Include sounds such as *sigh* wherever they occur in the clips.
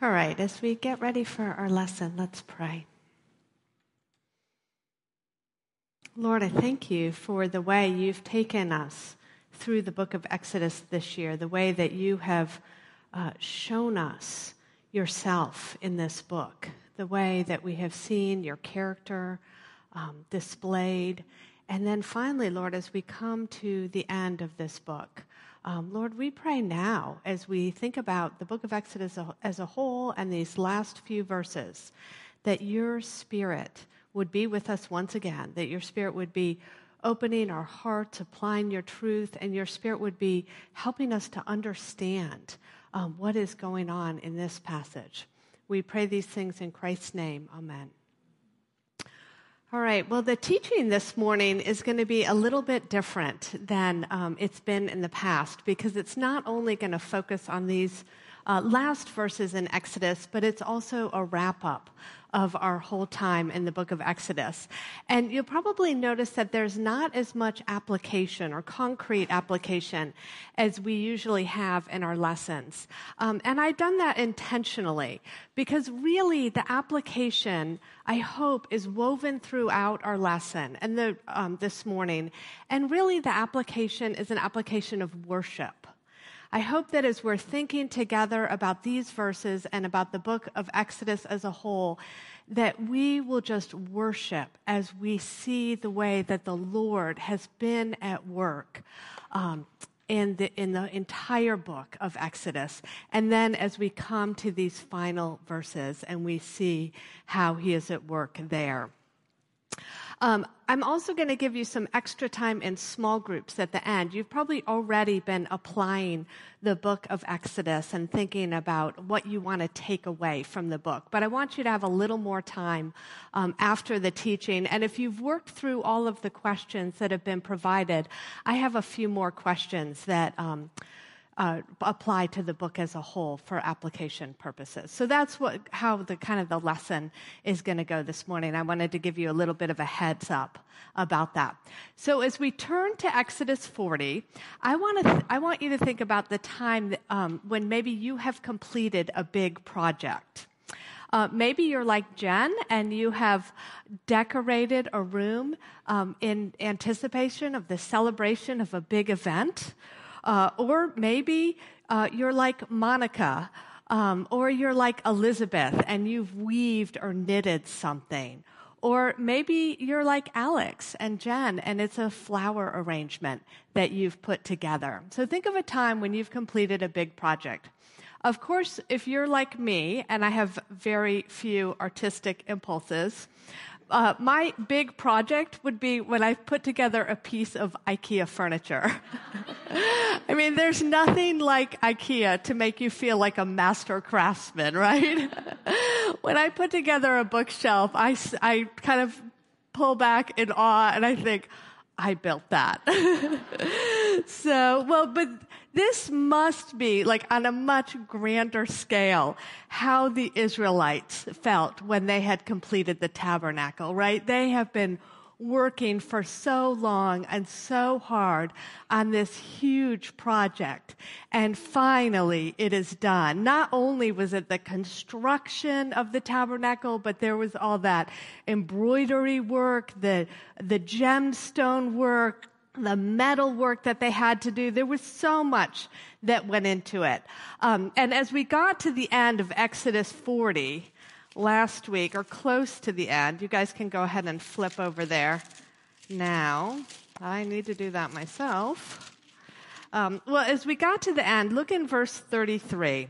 All right, as we get ready for our lesson, let's pray. Lord, I thank you for the way you've taken us through the book of Exodus this year, the way that you have uh, shown us yourself in this book, the way that we have seen your character um, displayed. And then finally, Lord, as we come to the end of this book, um, Lord, we pray now as we think about the book of Exodus as a whole and these last few verses that your spirit would be with us once again, that your spirit would be opening our hearts, applying your truth, and your spirit would be helping us to understand um, what is going on in this passage. We pray these things in Christ's name. Amen. All right. Well, the teaching this morning is going to be a little bit different than um, it's been in the past because it's not only going to focus on these uh, last verses in Exodus, but it's also a wrap up of our whole time in the book of Exodus. And you'll probably notice that there's not as much application or concrete application as we usually have in our lessons. Um, and I've done that intentionally because really the application, I hope, is woven throughout our lesson and the, um, this morning. And really the application is an application of worship. I hope that as we're thinking together about these verses and about the book of Exodus as a whole, that we will just worship as we see the way that the Lord has been at work. Um, in the, in the entire book of Exodus. And then as we come to these final verses and we see how he is at work there. Um, I'm also going to give you some extra time in small groups at the end. You've probably already been applying the book of Exodus and thinking about what you want to take away from the book. But I want you to have a little more time um, after the teaching. And if you've worked through all of the questions that have been provided, I have a few more questions that. Um, uh, apply to the book as a whole for application purposes. So that's what, how the kind of the lesson is going to go this morning. I wanted to give you a little bit of a heads up about that. So as we turn to Exodus 40, I want to, th- I want you to think about the time that, um, when maybe you have completed a big project. Uh, maybe you're like Jen and you have decorated a room um, in anticipation of the celebration of a big event. Uh, or maybe uh, you're like Monica, um, or you're like Elizabeth and you've weaved or knitted something. Or maybe you're like Alex and Jen and it's a flower arrangement that you've put together. So think of a time when you've completed a big project. Of course, if you're like me and I have very few artistic impulses, uh, my big project would be when I put together a piece of IKEA furniture. *laughs* I mean, there's nothing like IKEA to make you feel like a master craftsman, *laughs* right? when I put together a bookshelf, I, I kind of pull back in awe and I think, I built that. *laughs* so, well, but this must be like on a much grander scale how the Israelites felt when they had completed the tabernacle, right? They have been working for so long and so hard on this huge project. And finally, it is done. Not only was it the construction of the tabernacle, but there was all that embroidery work, the, the gemstone work, the metal work that they had to do. There was so much that went into it. Um, and as we got to the end of Exodus 40, last week, or close to the end. You guys can go ahead and flip over there now. I need to do that myself. Um, well, as we got to the end, look in verse 33.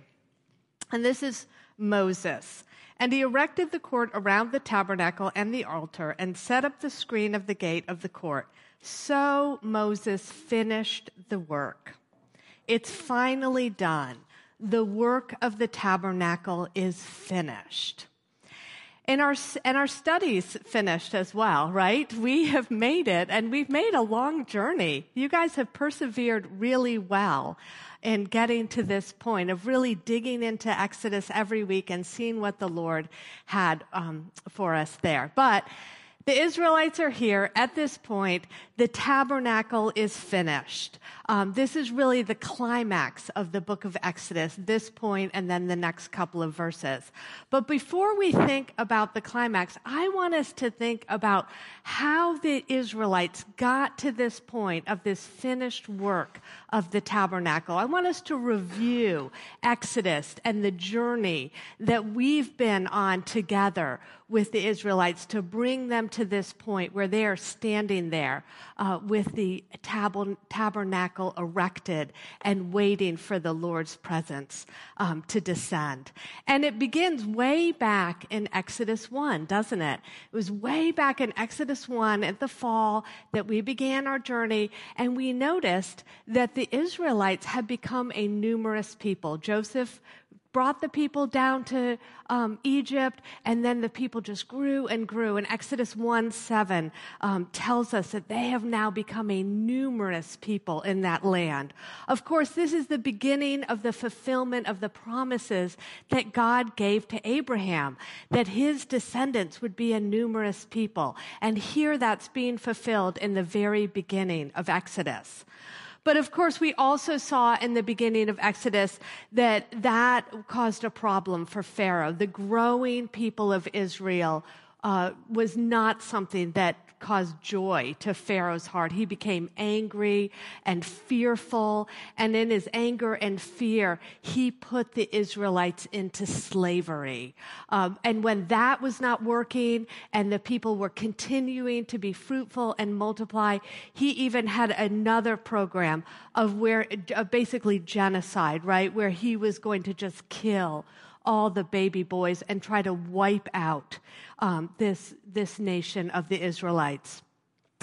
And this is Moses. And he erected the court around the tabernacle and the altar and set up the screen of the gate of the court. So Moses finished the work. It's finally done. The work of the tabernacle is finished. And our, and our studies finished as well, right? We have made it and we've made a long journey. You guys have persevered really well in getting to this point of really digging into Exodus every week and seeing what the Lord had um, for us there. But The Israelites are here at this point. The tabernacle is finished. Um, this is really the climax of the book of Exodus, this point and then the next couple of verses. But before we think about the climax, I want us to think about how the Israelites got to this point of this finished work of the tabernacle. I want us to review Exodus and the journey that we've been on together with the Israelites to bring them to this point where they are standing there uh, with the tab- tabernacle erected and waiting for the Lord's presence um, to descend. And it begins way back in Exodus 1, doesn't it? It was way back in Exodus 1 at the fall that we began our journey, and we noticed that the Israelites had become a numerous people. Joseph brought the people down to um, Egypt, and then the people just grew and grew. And Exodus 1 7 um, tells us that they have now become a numerous people in that land. Of course, this is the beginning of the fulfillment of the promises that God gave to Abraham, that his descendants would be a numerous people. And here that's being fulfilled in the very beginning of Exodus. But of course, we also saw in the beginning of Exodus that that caused a problem for Pharaoh. The growing people of Israel uh, was not something that caused joy to Pharaoh's heart. He became angry and fearful. And in his anger and fear, he put the Israelites into slavery. Um, and when that was not working and the people were continuing to be fruitful and multiply, he even had another program of where uh, basically genocide, right? Where he was going to just kill all the baby boys and try to wipe out um, this, this nation of the Israelites.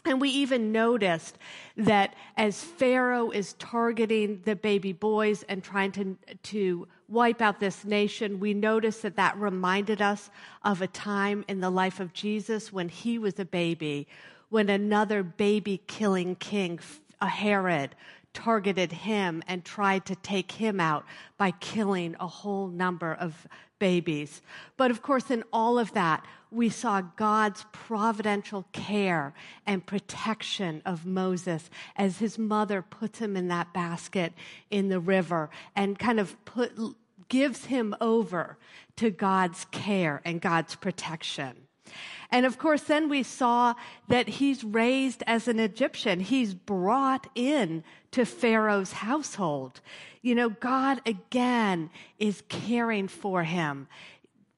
And we even noticed that as Pharaoh is targeting the baby boys and trying to, to wipe out this nation, we noticed that that reminded us of a time in the life of Jesus when he was a baby, when another baby killing king, a Herod, targeted him and tried to take him out by killing a whole number of babies. But of course, in all of that, we saw God's providential care and protection of Moses as his mother puts him in that basket in the river and kind of put, gives him over to God's care and God's protection. And of course, then we saw that he's raised as an Egyptian. He's brought in to Pharaoh's household. You know, God again is caring for him,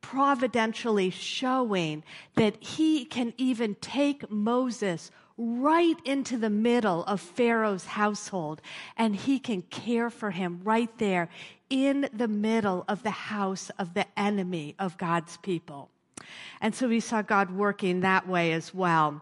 providentially showing that he can even take Moses right into the middle of Pharaoh's household and he can care for him right there in the middle of the house of the enemy of God's people. And so we saw God working that way as well.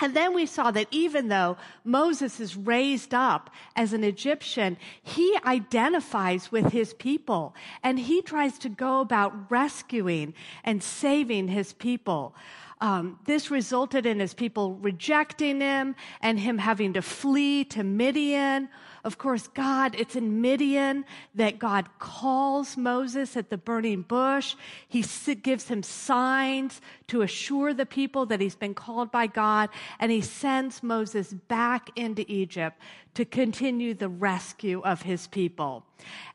And then we saw that even though Moses is raised up as an Egyptian, he identifies with his people and he tries to go about rescuing and saving his people. Um, this resulted in his people rejecting him and him having to flee to Midian. Of course, God, it's in Midian that God calls Moses at the burning bush. He gives him signs to assure the people that he's been called by God, and he sends Moses back into Egypt to continue the rescue of his people.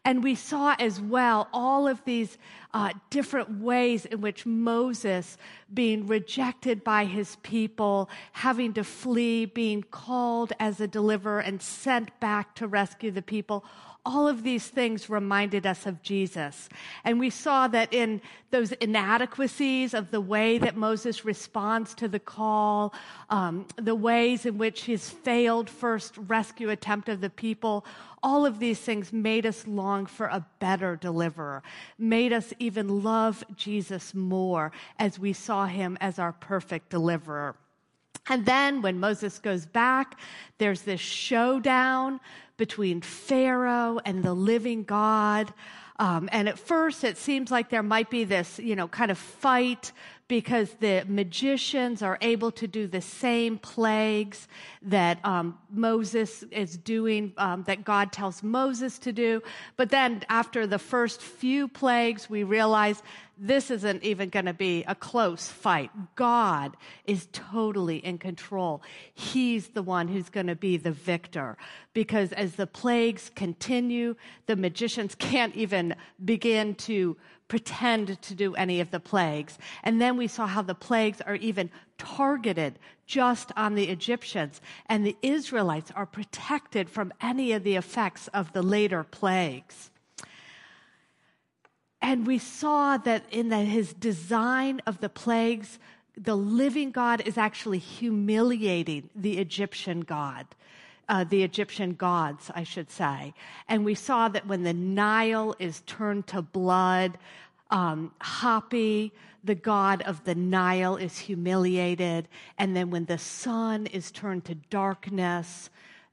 And we saw as well all of these uh, different ways in which Moses, being rejected by his people, having to flee, being called as a deliverer and sent back to rescue the people, all of these things reminded us of Jesus. And we saw that in those inadequacies of the way that Moses responds to the call, um, the ways in which his failed first rescue attempt of the people, all of these things made us long for a better deliverer, made us even love Jesus more as we saw him as our perfect deliverer. And then when Moses goes back, there's this showdown between Pharaoh and the living God. Um, and at first, it seems like there might be this, you know, kind of fight because the magicians are able to do the same plagues that um, Moses is doing, um, that God tells Moses to do. But then, after the first few plagues, we realize this isn't even going to be a close fight. God is totally in control. He's the one who's going to be the victor. Because as the plagues continue, the magicians can't even begin to pretend to do any of the plagues. And then we saw how the plagues are even targeted just on the Egyptians, and the Israelites are protected from any of the effects of the later plagues. And we saw that in the, his design of the plagues, the living God is actually humiliating the Egyptian God. Uh, the Egyptian gods, I should say. And we saw that when the Nile is turned to blood, um, Hapi, the god of the Nile, is humiliated. And then when the sun is turned to darkness,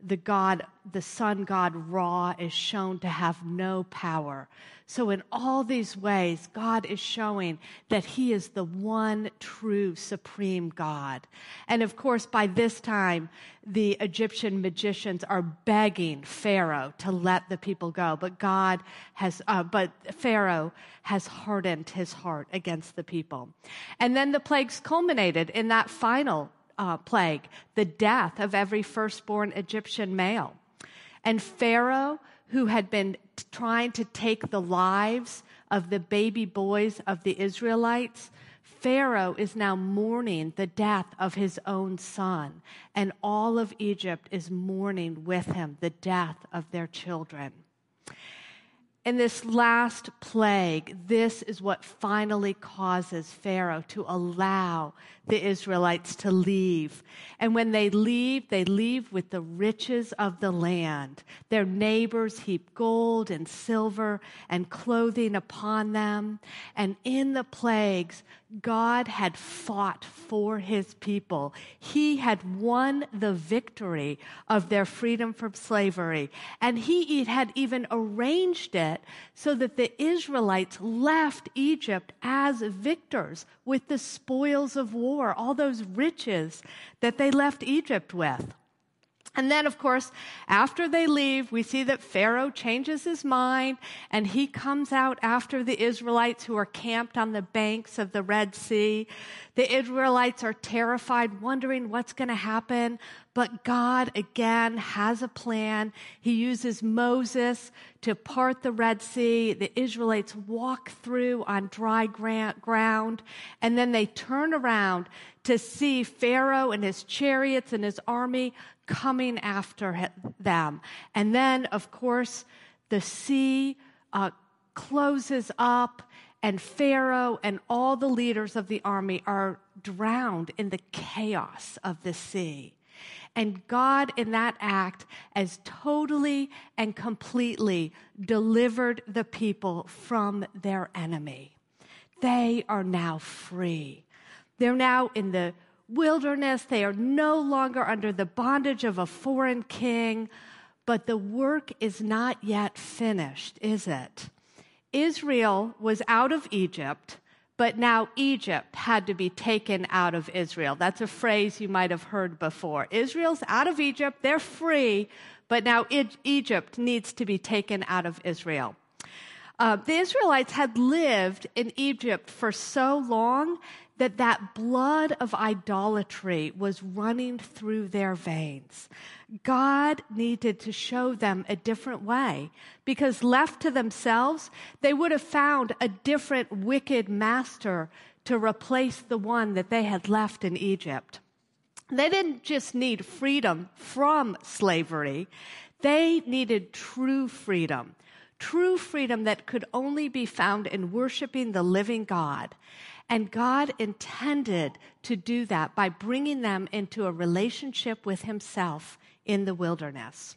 the god, the sun god Ra, is shown to have no power. So, in all these ways, God is showing that He is the one true supreme God. And of course, by this time, the Egyptian magicians are begging Pharaoh to let the people go. But God has, uh, but Pharaoh has hardened his heart against the people. And then the plagues culminated in that final uh, plague, the death of every firstborn Egyptian male. And Pharaoh, who had been trying to take the lives of the baby boys of the Israelites, Pharaoh is now mourning the death of his own son, and all of Egypt is mourning with him the death of their children. In this last plague, this is what finally causes Pharaoh to allow the Israelites to leave. And when they leave, they leave with the riches of the land. Their neighbors heap gold and silver and clothing upon them. And in the plagues, God had fought for his people. He had won the victory of their freedom from slavery. And he had even arranged it so that the Israelites left Egypt as victors with the spoils of war, all those riches that they left Egypt with. And then, of course, after they leave, we see that Pharaoh changes his mind and he comes out after the Israelites who are camped on the banks of the Red Sea. The Israelites are terrified, wondering what's going to happen. But God again has a plan. He uses Moses to part the Red Sea. The Israelites walk through on dry ground and then they turn around to see Pharaoh and his chariots and his army coming after them. And then, of course, the sea uh, closes up, and Pharaoh and all the leaders of the army are drowned in the chaos of the sea. And God, in that act, as totally and completely delivered the people from their enemy. They are now free. They're now in the wilderness. They are no longer under the bondage of a foreign king. But the work is not yet finished, is it? Israel was out of Egypt, but now Egypt had to be taken out of Israel. That's a phrase you might have heard before. Israel's out of Egypt, they're free, but now Egypt needs to be taken out of Israel. Uh, the Israelites had lived in Egypt for so long that that blood of idolatry was running through their veins. God needed to show them a different way because left to themselves, they would have found a different wicked master to replace the one that they had left in Egypt. They didn't just need freedom from slavery. They needed true freedom. True freedom that could only be found in worshiping the living God. And God intended to do that by bringing them into a relationship with Himself in the wilderness.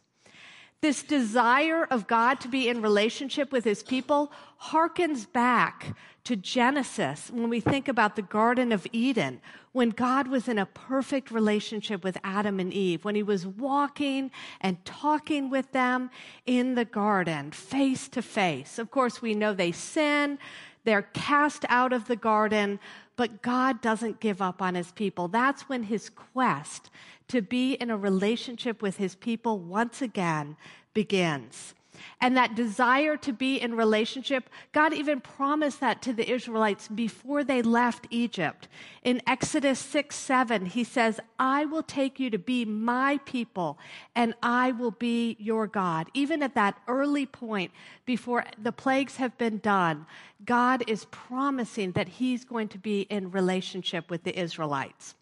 This desire of God to be in relationship with His people harkens back to Genesis when we think about the Garden of Eden, when God was in a perfect relationship with Adam and Eve, when He was walking and talking with them in the garden, face to face. Of course, we know they sin, they're cast out of the garden, but God doesn't give up on his people. That's when his quest to be in a relationship with his people once again begins. And that desire to be in relationship, God even promised that to the Israelites before they left Egypt. In Exodus 6 7, he says, I will take you to be my people and I will be your God. Even at that early point, before the plagues have been done, God is promising that he's going to be in relationship with the Israelites.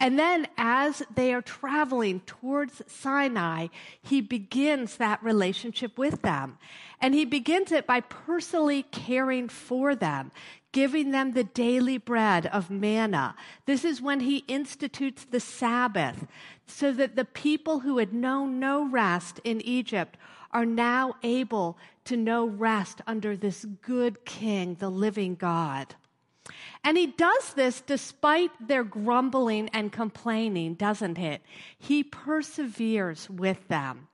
And then as they are traveling towards Sinai, he begins that relationship with them. And he begins it by personally caring for them, giving them the daily bread of manna. This is when he institutes the Sabbath, so that the people who had known no rest in Egypt are now able to know rest under this good king, the living God. And he does this despite their grumbling and complaining, doesn't it? He perseveres with them.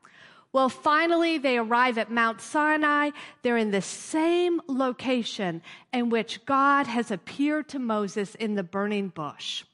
Well, finally, they arrive at Mount Sinai. They're in the same location in which God has appeared to Moses in the burning bush.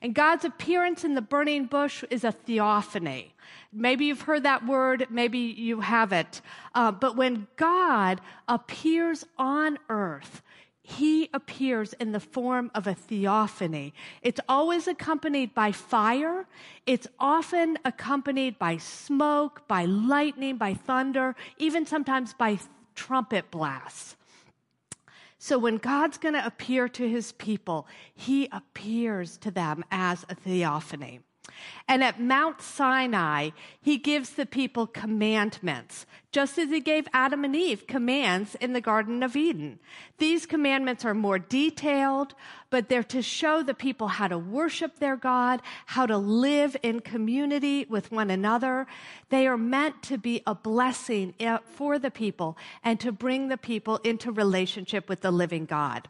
And God's appearance in the burning bush is a theophany. Maybe you've heard that word, maybe you haven't. Uh, but when God appears on earth, he appears in the form of a theophany. It's always accompanied by fire. It's often accompanied by smoke, by lightning, by thunder, even sometimes by trumpet blasts. So when God's going to appear to his people, he appears to them as a theophany. And at Mount Sinai, he gives the people commandments, just as he gave Adam and Eve commands in the Garden of Eden. These commandments are more detailed, but they're to show the people how to worship their God, how to live in community with one another. They are meant to be a blessing eh, for the people and to bring the people into relationship with the living God.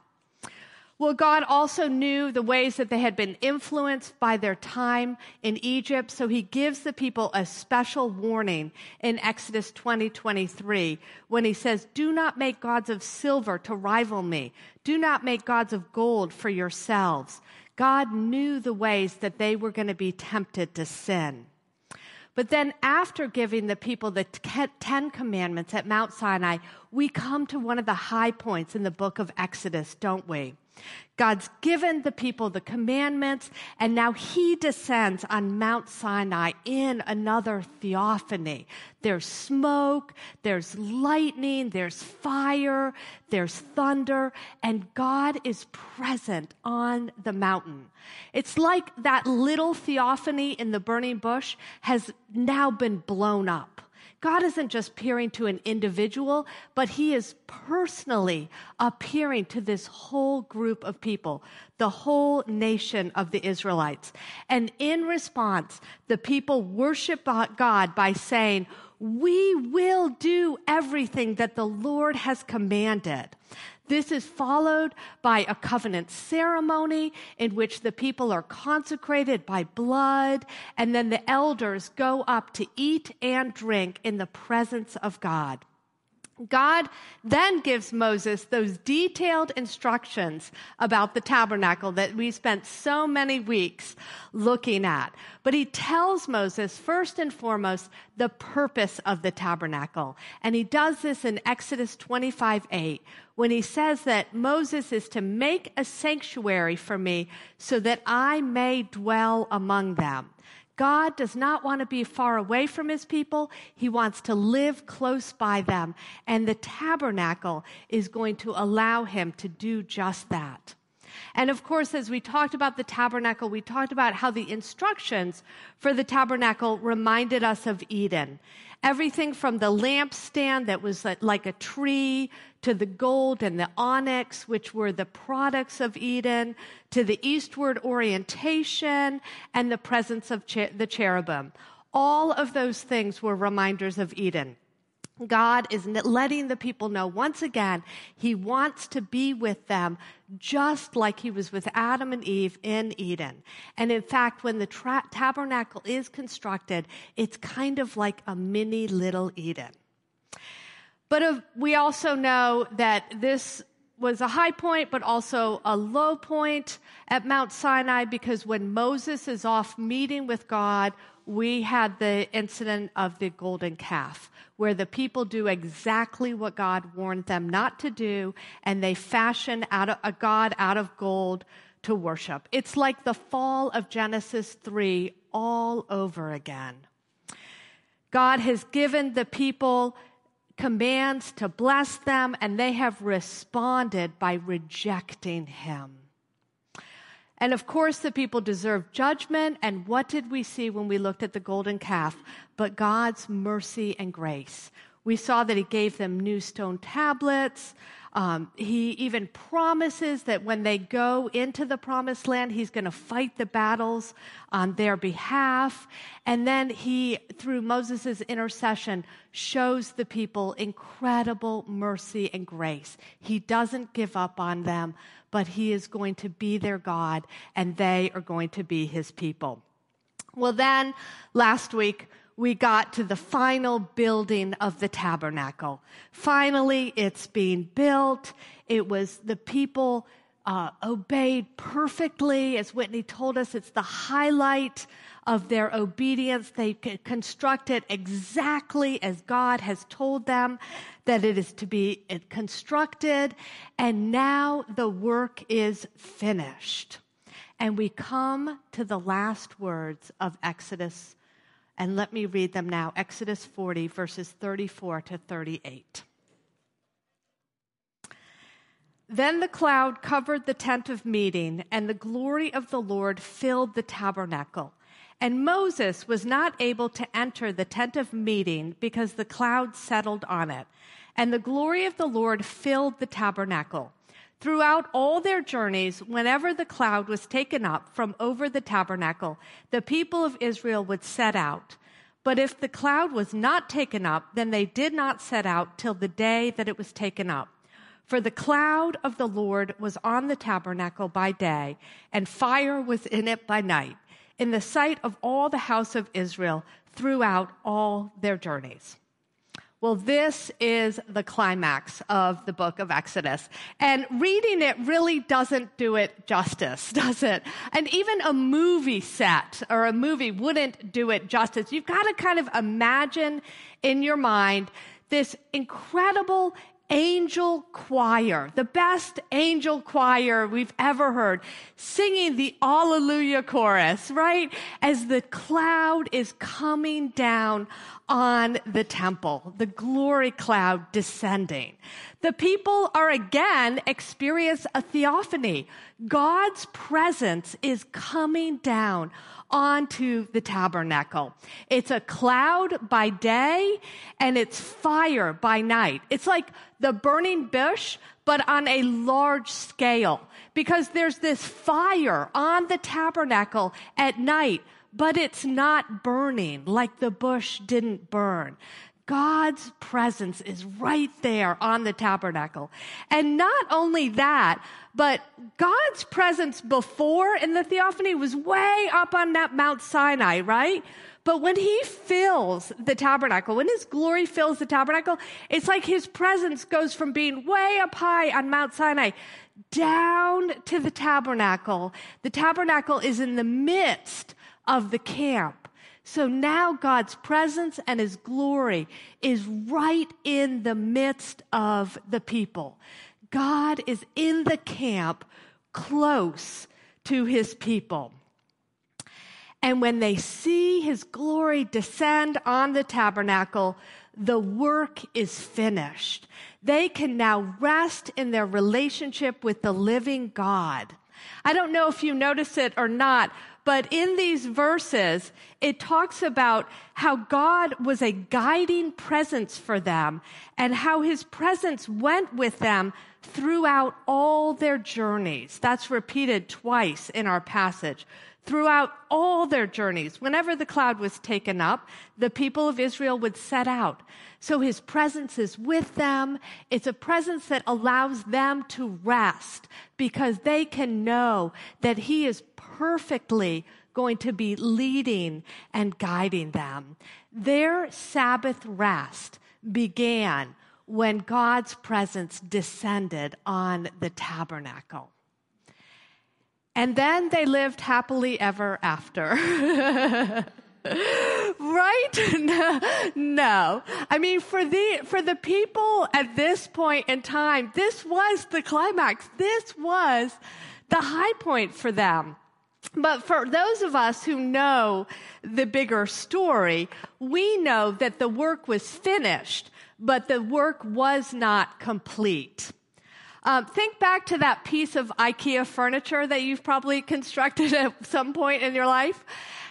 Well, God also knew the ways that they had been influenced by their time in Egypt, so he gives the people a special warning in Exodus 20, 23, when he says, Do not make gods of silver to rival me. Do not make gods of gold for yourselves. God knew the ways that they were going to be tempted to sin. But then, after giving the people the Ten Commandments at Mount Sinai, we come to one of the high points in the book of Exodus, don't we? God's given the people the commandments, and now he descends on Mount Sinai in another theophany. There's smoke, there's lightning, there's fire, there's thunder, and God is present on the mountain. It's like that little theophany in the burning bush has now been blown up. God isn't just appearing to an individual, but he is personally appearing to this whole group of people, the whole nation of the Israelites. And in response, the people worship God by saying, we will do everything that the Lord has commanded. This is followed by a covenant ceremony in which the people are consecrated by blood, and then the elders go up to eat and drink in the presence of God. God then gives Moses those detailed instructions about the tabernacle that we spent so many weeks looking at. But he tells Moses, first and foremost, the purpose of the tabernacle. And he does this in Exodus 25 8, when he says that Moses is to make a sanctuary for me so that I may dwell among them. God does not want to be far away from his people. He wants to live close by them. And the tabernacle is going to allow him to do just that. And of course, as we talked about the tabernacle, we talked about how the instructions for the tabernacle reminded us of Eden. Everything from the lampstand that was like a tree to the gold and the onyx, which were the products of Eden, to the eastward orientation and the presence of the cherubim. All of those things were reminders of Eden. God is letting the people know once again, He wants to be with them just like He was with Adam and Eve in Eden. And in fact, when the tra- tabernacle is constructed, it's kind of like a mini little Eden. But uh, we also know that this was a high point, but also a low point at Mount Sinai because when Moses is off meeting with God, we had the incident of the golden calf, where the people do exactly what God warned them not to do, and they fashion out of, a God out of gold to worship. It's like the fall of Genesis 3 all over again. God has given the people commands to bless them, and they have responded by rejecting him. And of course, the people deserve judgment. And what did we see when we looked at the golden calf? But God's mercy and grace. We saw that He gave them new stone tablets. Um, he even promises that when they go into the promised land, he's going to fight the battles on their behalf. And then he, through Moses' intercession, shows the people incredible mercy and grace. He doesn't give up on them, but he is going to be their God and they are going to be his people. Well, then last week, we got to the final building of the tabernacle. Finally, it's being built. It was the people uh, obeyed perfectly. As Whitney told us, it's the highlight of their obedience. They constructed exactly as God has told them that it is to be constructed. And now the work is finished. And we come to the last words of Exodus and let me read them now Exodus 40, verses 34 to 38. Then the cloud covered the tent of meeting, and the glory of the Lord filled the tabernacle. And Moses was not able to enter the tent of meeting because the cloud settled on it. And the glory of the Lord filled the tabernacle. Throughout all their journeys, whenever the cloud was taken up from over the tabernacle, the people of Israel would set out. But if the cloud was not taken up, then they did not set out till the day that it was taken up. For the cloud of the Lord was on the tabernacle by day, and fire was in it by night, in the sight of all the house of Israel throughout all their journeys. Well, this is the climax of the book of Exodus. And reading it really doesn't do it justice, *laughs* does it? And even a movie set or a movie wouldn't do it justice. You've got to kind of imagine in your mind this incredible angel choir, the best angel choir we've ever heard, singing the Alleluia chorus, right? As the cloud is coming down on the temple, the glory cloud descending. The people are again experience a theophany. God's presence is coming down onto the tabernacle. It's a cloud by day and it's fire by night. It's like the burning bush, but on a large scale because there's this fire on the tabernacle at night but it's not burning like the bush didn't burn. God's presence is right there on the tabernacle. And not only that, but God's presence before in the theophany was way up on that Mount Sinai, right? But when he fills the tabernacle, when his glory fills the tabernacle, it's like his presence goes from being way up high on Mount Sinai down to the tabernacle. The tabernacle is in the midst of the camp. So now God's presence and his glory is right in the midst of the people. God is in the camp close to his people. And when they see his glory descend on the tabernacle, the work is finished. They can now rest in their relationship with the living God. I don't know if you notice it or not, but in these verses, it talks about how God was a guiding presence for them and how his presence went with them throughout all their journeys. That's repeated twice in our passage. Throughout all their journeys, whenever the cloud was taken up, the people of Israel would set out. So his presence is with them. It's a presence that allows them to rest because they can know that he is perfectly going to be leading and guiding them. Their Sabbath rest began when God's presence descended on the tabernacle. And then they lived happily ever after. *laughs* right? *laughs* No. I mean, for the, for the people at this point in time, this was the climax. This was the high point for them. But for those of us who know the bigger story, we know that the work was finished, but the work was not complete. Um, think back to that piece of IKEA furniture that you've probably *laughs* constructed at some point in your life.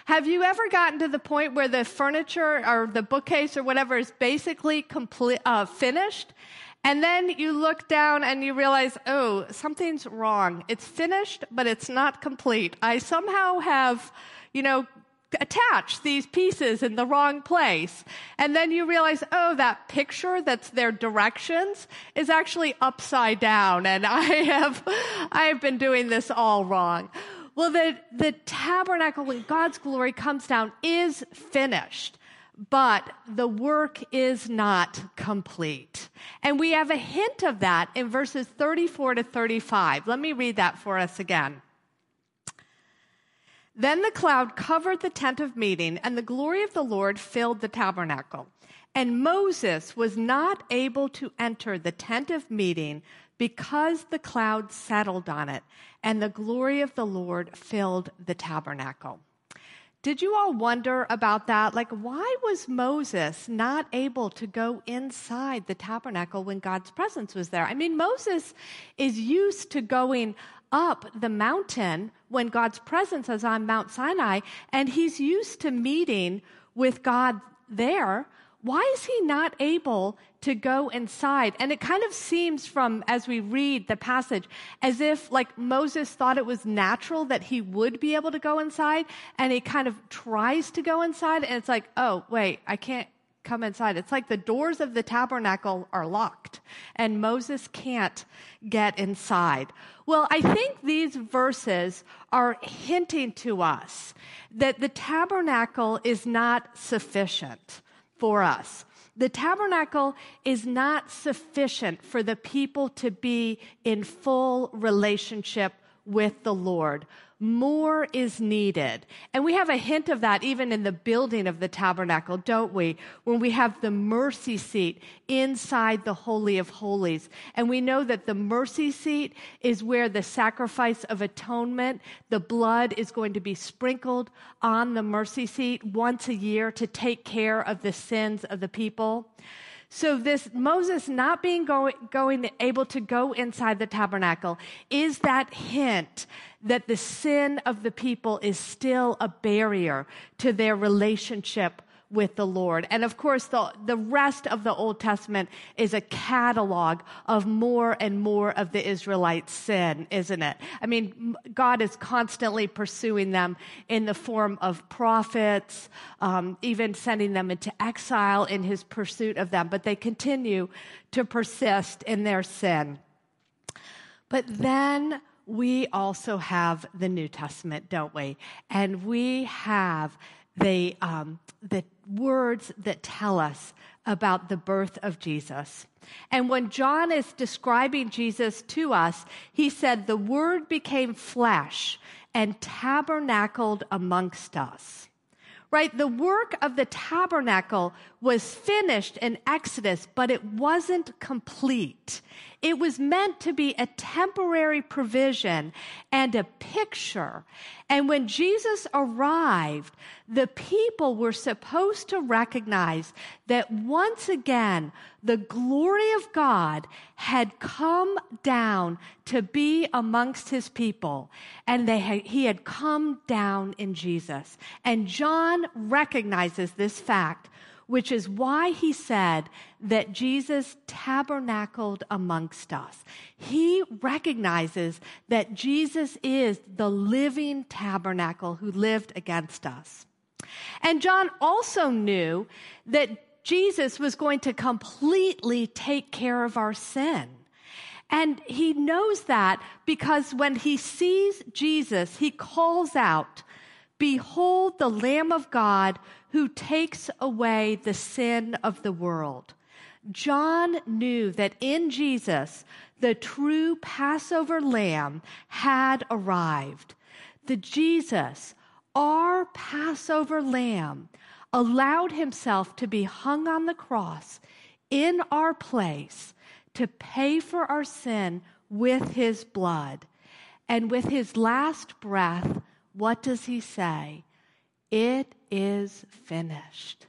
Have you ever gotten to the point where the furniture or the bookcase or whatever is basically complete, uh, finished? And then you look down and you realize, oh, something's wrong. It's finished, but it's not complete. I somehow have, you know, attached these pieces in the wrong place. And then you realize, oh, that picture that's their directions is actually upside down. And *laughs* I have, I have been doing this all wrong. Well, the, the tabernacle, when God's glory comes down, is finished, but the work is not complete. And we have a hint of that in verses 34 to 35. Let me read that for us again. Then the cloud covered the tent of meeting, and the glory of the Lord filled the tabernacle. And Moses was not able to enter the tent of meeting because the cloud settled on it and the glory of the Lord filled the tabernacle. Did you all wonder about that? Like, why was Moses not able to go inside the tabernacle when God's presence was there? I mean, Moses is used to going up the mountain when God's presence is on Mount Sinai, and he's used to meeting with God there why is he not able to go inside? And it kind of seems from, as we read the passage, as if like Moses thought it was natural that he would be able to go inside, and he kind of tries to go inside, and it's like, oh, wait, I can't come inside. It's like the doors of the tabernacle are locked, and Moses can't get inside. Well, I think these verses are hinting to us that the tabernacle is not sufficient for us. The tabernacle is not sufficient for the people to be in full relationship with the Lord. More is needed. And we have a hint of that even in the building of the tabernacle, don't we? When we have the mercy seat inside the Holy of Holies. And we know that the mercy seat is where the sacrifice of atonement, the blood is going to be sprinkled on the mercy seat once a year to take care of the sins of the people. So this Moses not being go, going able to go inside the tabernacle is that hint that the sin of the people is still a barrier to their relationship with the Lord. And of course, the, the rest of the Old Testament is a catalog of more and more of the Israelites' sin, isn't it? I mean, God is constantly pursuing them in the form of prophets, um, even sending them into exile in his pursuit of them, but they continue to persist in their sin. But then we also have the New Testament, don't we? And we have the, um, the words that tell us about the birth of Jesus. And when John is describing Jesus to us, he said, The Word became flesh and tabernacled amongst us. Right? The work of the tabernacle was finished in Exodus, but it wasn't complete. It was meant to be a temporary provision and a picture. And when Jesus arrived, the people were supposed to recognize that once again, the glory of God had come down to be amongst his people. And they had, he had come down in Jesus. And John recognizes this fact which is why he said that Jesus tabernacled amongst us. He recognizes that Jesus is the living tabernacle who lived against us. And John also knew that Jesus was going to completely take care of our sin. And he knows that because when he sees Jesus, he calls out, Behold the Lamb of God who takes away the sin of the world. John knew that in Jesus, the true Passover lamb had arrived. The Jesus, our Passover lamb, allowed himself to be hung on the cross in our place to pay for our sin with his blood. And with his last breath, what does he say? It is finished.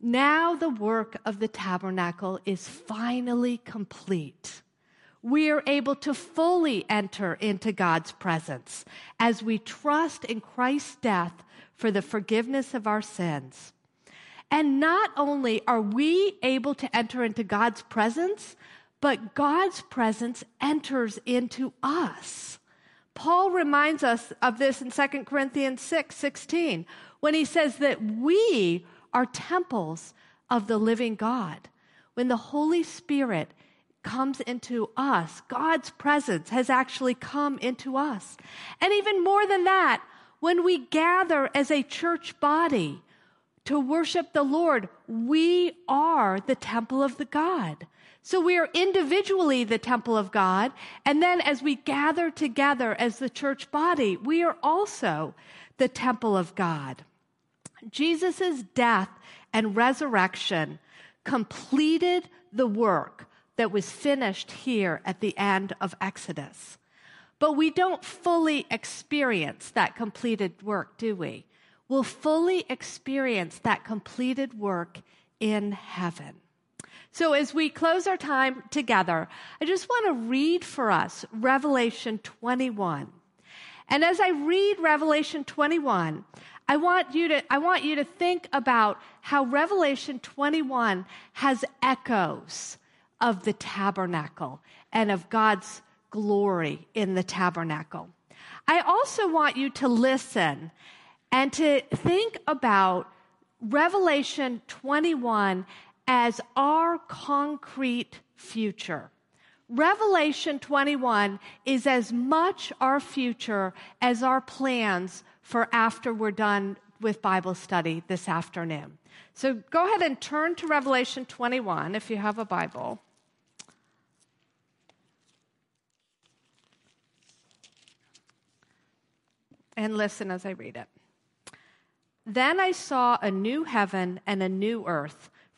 Now the work of the tabernacle is finally complete. We are able to fully enter into God's presence as we trust in Christ's death for the forgiveness of our sins. And not only are we able to enter into God's presence, but God's presence enters into us. Paul reminds us of this in 2 Corinthians 6 16, when he says that we are temples of the living God. When the Holy Spirit comes into us, God's presence has actually come into us. And even more than that, when we gather as a church body to worship the Lord, we are the temple of the God. So we are individually the temple of God. And then as we gather together as the church body, we are also the temple of God. Jesus' death and resurrection completed the work that was finished here at the end of Exodus. But we don't fully experience that completed work, do we? We'll fully experience that completed work in heaven. So, as we close our time together, I just want to read for us Revelation 21. And as I read Revelation 21, I want you to, I want you to think about how Revelation 21 has echoes of the tabernacle and of God's glory in the tabernacle. I also want you to listen and to think about Revelation 21 as our concrete future. Revelation 21 is as much our future as our plans for after we're done with Bible study this afternoon. So go ahead and turn to Revelation 21 if you have a Bible. And listen as I read it. Then I saw a new heaven and a new earth,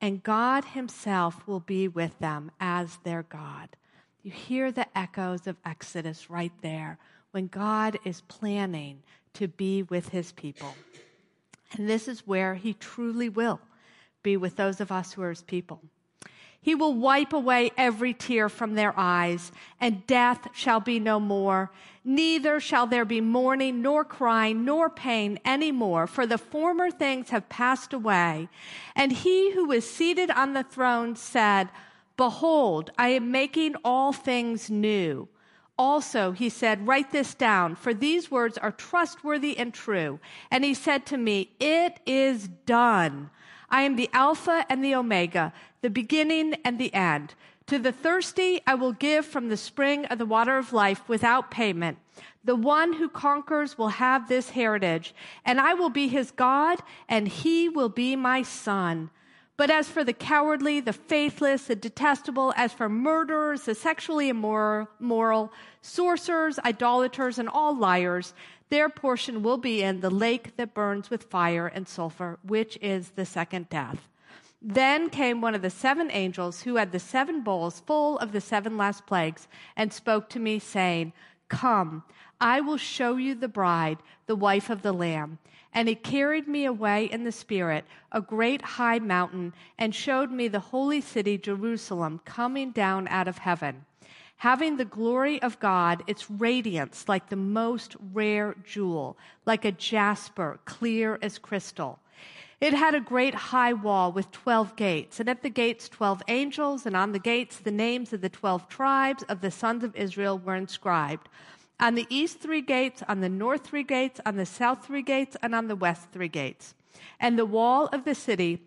And God himself will be with them as their God. You hear the echoes of Exodus right there when God is planning to be with his people. And this is where he truly will be with those of us who are his people. He will wipe away every tear from their eyes, and death shall be no more. Neither shall there be mourning, nor crying, nor pain any more, for the former things have passed away. And he who was seated on the throne said, Behold, I am making all things new. Also, he said, Write this down, for these words are trustworthy and true. And he said to me, It is done. I am the Alpha and the Omega, the beginning and the end. To the thirsty, I will give from the spring of the water of life without payment. The one who conquers will have this heritage, and I will be his God, and he will be my son. But as for the cowardly, the faithless, the detestable, as for murderers, the sexually immoral, sorcerers, idolaters, and all liars, their portion will be in the lake that burns with fire and sulfur, which is the second death. Then came one of the seven angels who had the seven bowls full of the seven last plagues and spoke to me, saying, Come, I will show you the bride, the wife of the Lamb. And he carried me away in the Spirit, a great high mountain, and showed me the holy city, Jerusalem, coming down out of heaven, having the glory of God, its radiance like the most rare jewel, like a jasper, clear as crystal. It had a great high wall with 12 gates, and at the gates 12 angels, and on the gates the names of the 12 tribes of the sons of Israel were inscribed. On the east three gates, on the north three gates, on the south three gates, and on the west three gates. And the wall of the city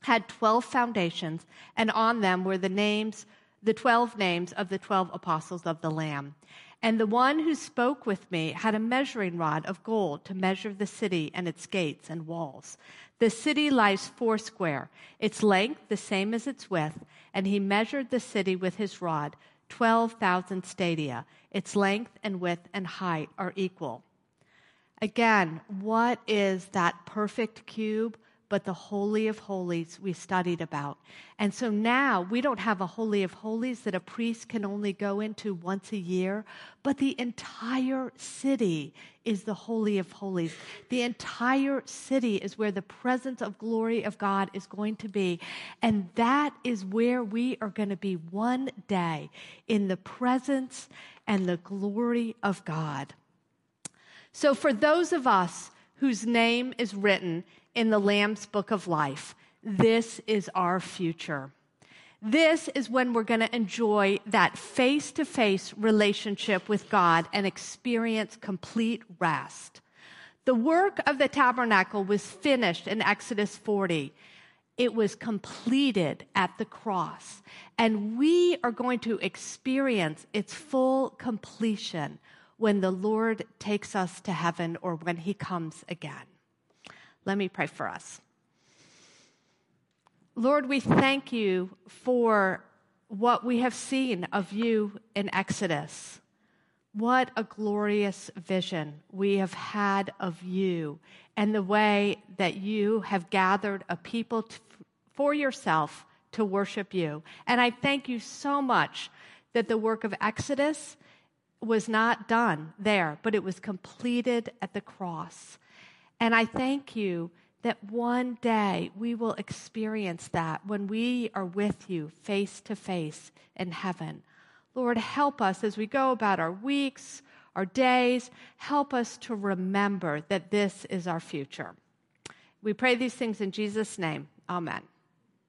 had 12 foundations, and on them were the names, the 12 names of the 12 apostles of the Lamb. And the one who spoke with me had a measuring rod of gold to measure the city and its gates and walls. The city lies foursquare, its length the same as its width, and he measured the city with his rod, 12,000 stadia. Its length and width and height are equal. Again, what is that perfect cube? But the Holy of Holies we studied about. And so now we don't have a Holy of Holies that a priest can only go into once a year, but the entire city is the Holy of Holies. The entire city is where the presence of glory of God is going to be. And that is where we are going to be one day in the presence and the glory of God. So for those of us whose name is written in the Lamb's book of life. This is our future. This is when we're going to enjoy that face to face relationship with God and experience complete rest. The work of the tabernacle was finished in Exodus 40. It was completed at the cross. And we are going to experience its full completion when the Lord takes us to heaven or when he comes again. Let me pray for us. Lord, we thank you for what we have seen of you in Exodus. What a glorious vision we have had of you and the way that you have gathered a people to, for yourself to worship you. And I thank you so much that the work of Exodus was not done there, but it was completed at the cross. And I thank you that one day we will experience that when we are with you face to face in heaven. Lord, help us as we go about our weeks, our days. Help us to remember that this is our future. We pray these things in Jesus' name. Amen.